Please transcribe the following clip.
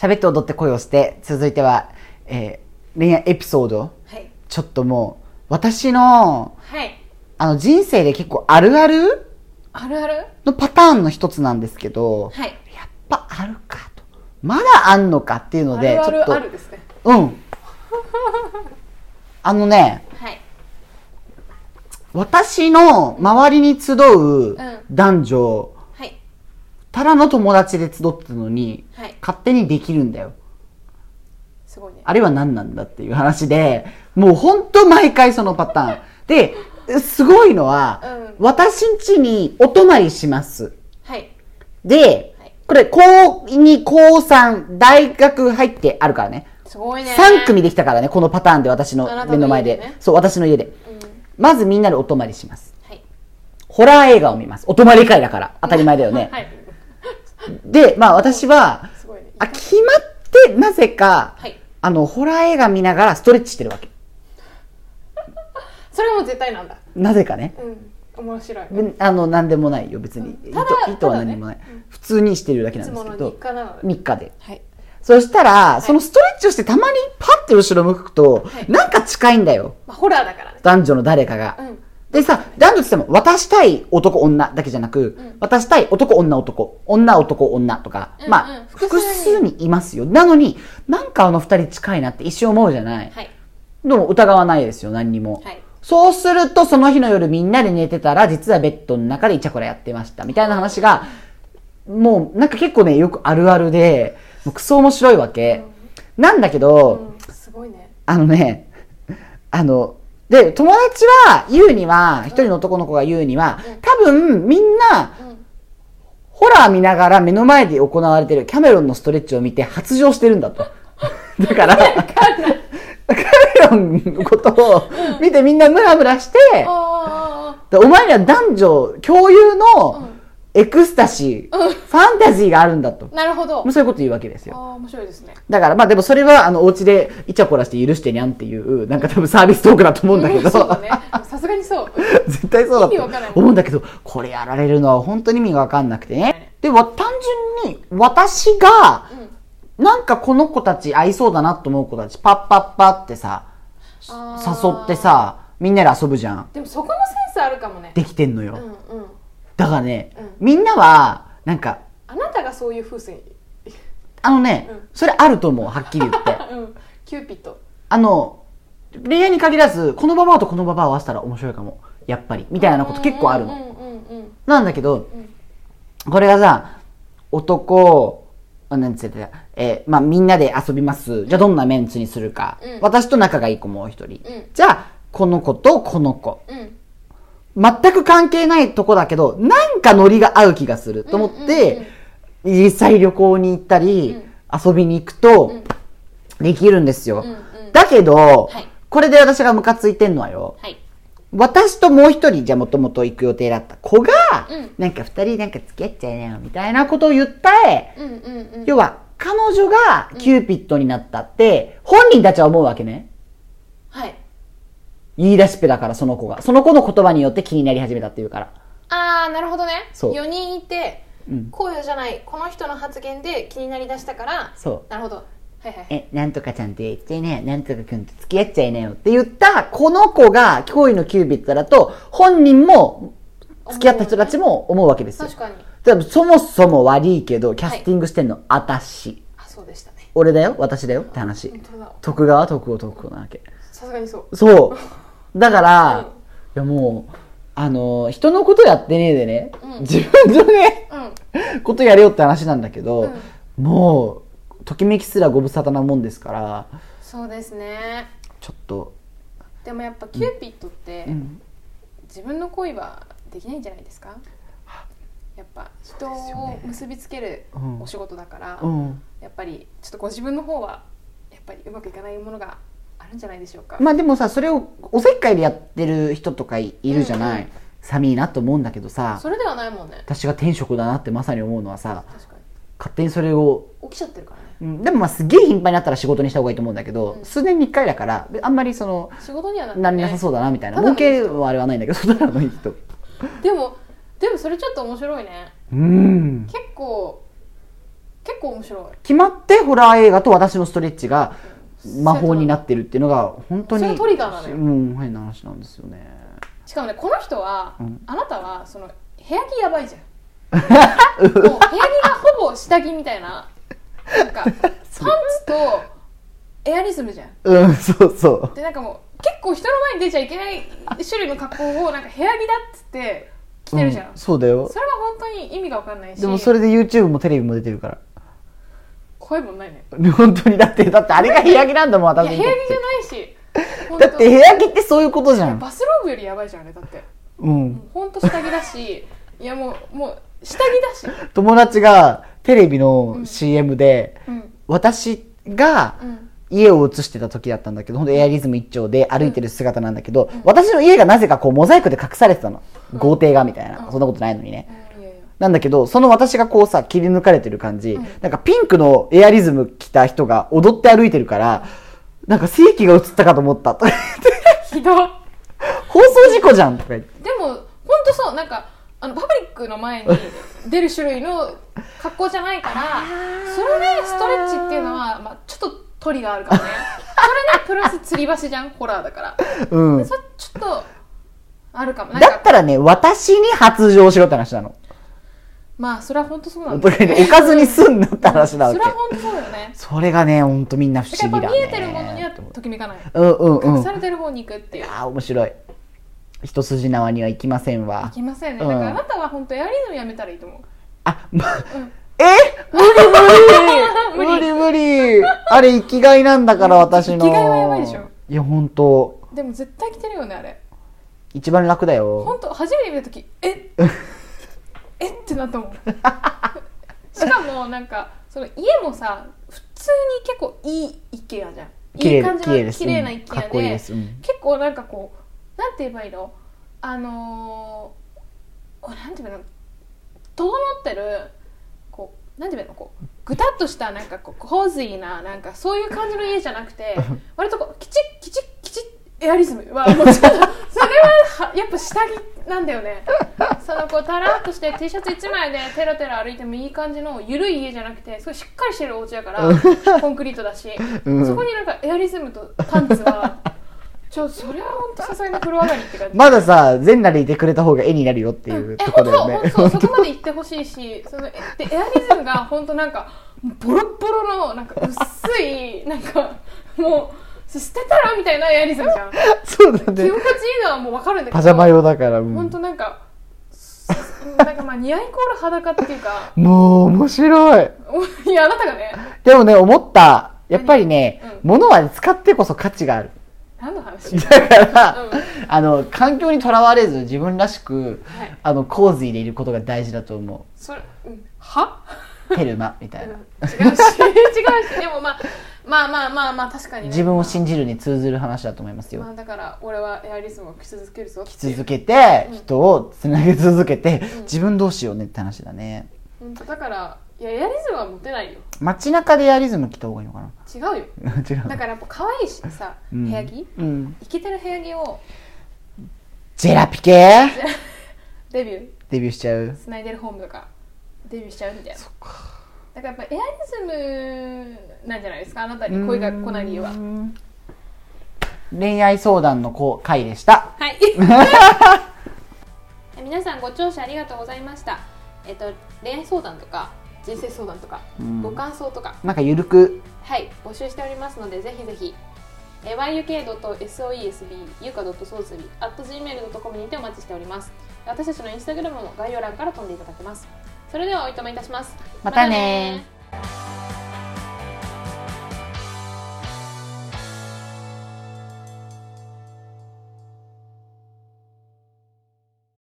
喋って踊って恋をして、続いては、えー恋愛エピソード。はい。ちょっともう、私の、はい。あの、人生で結構あるある？あるある？のパターンの一つなんですけど、はい。やっぱあるかと。まだあんのかっていうので、あるあるちょっと、あるですね。うん。あのね、はい。私の周りに集う男女、はい。ただの友達で集ってたのに、はい。勝手にできるんだよ。すごいね。あれは何なんだっていう話で、もうほんと毎回そのパターン。で、すごいのは、うん私ん家にお泊まりします。はい。で、はいこれ、高2、高3、大学入ってあるからね。すごいね。3組できたからね、このパターンで私の目の前で。家でねそう、私の家で。うん。まずみんなでお泊まりします。はい。ホラー映画を見ます。お泊まり会だから。当たり前だよね。はい。で、まあ私は、ね。あ、決まって、なぜか、はい。あの、ホラー映画見ながらストレッチしてるわけ。それも絶対なんだ。なぜかね。うん。面白い。であの、なんでもないよ、別に。意ただ図意図は何もない。普通にしてるだけなんですけど日。課なので。3日で。はい。そしたら、そのストレッチをしてたまにパッて後ろ向くと、はいなんか近いんだよ。まあ、ホラーだからね。男女の誰かが。うん。でさ、男女って言っても、渡したい男女だけじゃなく、ん渡したい男女男、女男女とか、うんうんまあ、複複数にいますよ。なのに、なんかあの二人近いなって一瞬思うじゃない？はい。でも疑わないですよ、何にも。はい。そうすると、その日の夜みんなで寝てたら、実はベッドの中でイチャコラやってました。みたいな話が、もうなんか結構ね、よくあるあるで、もうクソ面白いわけ。なんだけど、うん。すごいね。あのね、あの、で、友達は言うには、一人の男の子が言うには、多分みんな、うん。ホラー見ながら目の前で行われてるキャメロンのストレッチを見て発情してるんだと。だから、キャメロンのことを見てみんなムラムラして、お前には男女共有のうんエクスタシー、ファンタジーがあるんだと。あ。なるほど。あそういうこと言うわけですよ。あ、面白いですね。だからまあでもそれはあのお家でイチャコラして許してにゃんっていう、なんか多分サービストークだと思うんだけど。そうだね。さすがにそう。絶対そうだと思うんだけど、これやられるのは本当に意味がわかんなくてね。で、わ単純に私が、うん。なんかこの子たち合いそうだなと思う子たち、パッパッパってさ、誘って。さ、みんなで遊ぶじゃん。でもそこのセンスあるかもね。できてんのよ。うんうん。だからね、うんみんなは、なんか、あなたがそういう風船。あのね、うんそれあると思う、はっきり言って。うん。キューピッド。あの、恋愛に限らず、このババアとこのババアを合わせたら面白いかも。やっぱり。みたいなこと結構あるの。なんだけど、これがさ、男、あなんつってた、えーまあ、みんなで遊びます。じゃあどんなメンツにするか。うん私と仲がいい子もう一人。うんじゃあ、この子とこの子。全く関係ないとこだけど、なんかノリが合う気がすると思って、実際旅行に行ったり、遊びに行くと、んできるんですよ。だけど、はいこれで私がムカついてんのはよ、はい。私ともう一人、じゃあもともと行く予定だった子が、うんなんか二人なんか付き合っちゃいなよ、みたいなことを言ったえ。要は、彼女がキューピッドになったって、本人たちは思うわけね。はい。言い出しっぺだから、その子が。その子の言葉によって気になり始めたっていうから。あー、なるほどね。そう4人いて、うんこうよじゃない、この人の発言で気になりだしたから、そう。なるほど。はいはい。え、なんとかちゃんと言ってね、なんとかくんと付き合っちゃいなよって言った、この子が驚異のキュービットだと、本人も、付き合った人たちも思うわけですよ。確かに。そもそも悪いけど、キャスティングしてんの、あたし。あ、そうでしたね。俺だよ、私だよ？って話本。当だ。徳川？徳を徳子なわけ。さすがにそう。そう。だから、うん。いやもう、あの、人のことやってねえでね、うん。自分のね、うん。ことやれよって話なんだけど、うん。もう、ときめきすらご無沙汰なもんですから、そうですね。ちょっと、でもやっぱキューピッドって、うん、自分の恋はできないんじゃないですか？やっぱ人を結びつけるうん。お仕事だから、うん。やっぱりちょっとご自分の方はやっぱりうまくいかないものがあるんじゃないでしょうか、まあでもさ、それをおせっかいでやってる人とかいいるじゃない、うんうん。寒いなと思うんだけどさ、それではないもんね。私が天職だなってまさに思うのはさ、確か勝手にそれを、に起きちゃってるからね。うん、でもまあすっげえ頻繁になったら仕事にした方がいいと思うんだけど、うん。数年に一回だから、であんまりその、仕事にはななりなさそうだなみたいな。儲けはあれはないんだけど、そただのいい人。でもでもそれちょっと面白いね。うん。結構結構面白い。決まってホラー映画と私のストレッチが魔法になってるっていうのが本当にそれがトリガーなのよ。うん変な話なんですよね。しかもねこの人は、うん。あなたはその部屋着やばいじゃん。もう部屋着がほぼ下着みたいななんかパンツとエアリズムじゃん。うんそうそう。でなんかもう結構人の前に出ちゃいけない種類の格好をなんか部屋着だっつって着てるじゃん、うんそうだよ。それは本当に意味が分かんないし。でもそれで YouTube もテレビも出てるから怖いもんないね。本当にだってだってあれが部屋着なんだもんいや私部屋着じゃてないし。だって部屋着ってそういうことじゃん。バスローブよりやばいじゃんあれだって。うん。本当下着だし。いやもうもう下着だし。友達がテレビの CM で、うん。私がうん。家を映してた時だったんだけど、ほんとエアリズム一丁で歩いてる姿なんだけど、私の家がなぜかこうモザイクで隠されてたの。豪邸がみたいな。うん。そんなことないのにね。なんだけど、その私がこうさ、切り抜かれてる感じ、うんなんかピンクのエアリズム着た人が踊って歩いてるから、なんか正規が映ったかと思った。ひどい放送事故じゃんとか言って。でも本当そうなんかあのパブリックの前に出る種類の格好じゃないから それでストレッチっていうのは、まあ、ちょっとトリがあるからねそれでプラス吊り橋じゃんホラーだから、うん。それちょっとあるかもだったらね、私に発情しろって話なの。まあそれは本当そうなおんだよ互いに置かずに済んだって話なわけそれ。は本当そうだよねそれがね、ほんとみんな不思議だね。やっぱ見えてるものにはときめかないうんうんうん。隠されてる方に行くっていうああ、面白い。一筋縄にはいきませんいわ。きませんね、うんだからあなたは本当エアリズムやめたらいいと思うあ、ま、うんえ？無理無理 無理無理あれ生きがいなんだから私の。生きがいはやばいでしょいや、ほんと。でも絶対着てるよねあれ一番楽だよ。本当初めて見た時え？えってなったもん。しかもなんかその家もさ普通に結構いい一軒家じゃん。いい感じの綺麗な一軒家でこいいです。うん。結構なんかこうなんて言えばいいの？あのー、なんて言えばいいの？整ってるこうなんて言えばいいの？こうぐたっとしたなんかこうコーズィーななんかそういう感じの家じゃなくて割とこうきちっきちっきちっエアリズムはもうちょっとそれははやっぱ下着なんだよね。そのこうタラッとして T シャツ1枚でテラテラ歩いてもいい感じの緩い家じゃなくてすごいしっかりしてるお家だからコンクリートだし、うん。そこになんかエアリズムとパンツはちょそれは本当さすがに風呂上がりって感じ。まださ、全裸でいてくれた方が絵になるよっていうえとこ本当だよね。本当？そこまで行ってほしいしそのえでエアリズムが本当なんかボロッボロのなんか薄いなんかもう捨てたらみたいなエアリズムじゃん そうだね気持。ちいいのはもう分かるんだけどパジャマ用だから。うん本当なんかすなんかまあ似合いイコール裸っていうかもう面白い。いやあなたがねでもね、思った。やっぱりね、うん物は使ってこそ価値がある。何の話？だから、うんあの、環境にとらわれず自分らしく、はいあの、コーズイでいることが大事だと思それ、うん、は？う。テルマみたいな。違うし違うしでもまあまあまあまあまあ確かにね。自分を信じるに通ずる話だと思いますよ。まあだから俺はエアリズムを着続けるぞっていう。続けて、人をつなげ続けて、うん。自分どうしようねって話だね。本当だからいやエアリズムはモテないよ。街中でエアリズム着た方がいいのかな？違うよ。違う。だからやっぱ可愛いしさ、うん。部屋着？うん。イケてる部屋着を。ジェラピケ？デビュー。デビューしちゃう。スナイデルホームとか。デビューしちゃうみたいなだからやっぱエアリズムなんじゃないですかあなたに恋が来ない理由は。うん。恋愛相談の回でした。はい。皆さんご聴取ありがとうございました。えっと恋愛相談とか人生相談とか、うん。ご感想とか。なんかゆるく、はい。募集しておりますのでぜひぜひ。えー yuk.soesb ゆか .soesb at gmail.com にてお待ちしております。私たちのインスタグラムも概要欄から飛んでいただけますそれではおいとめいたします。またねまたね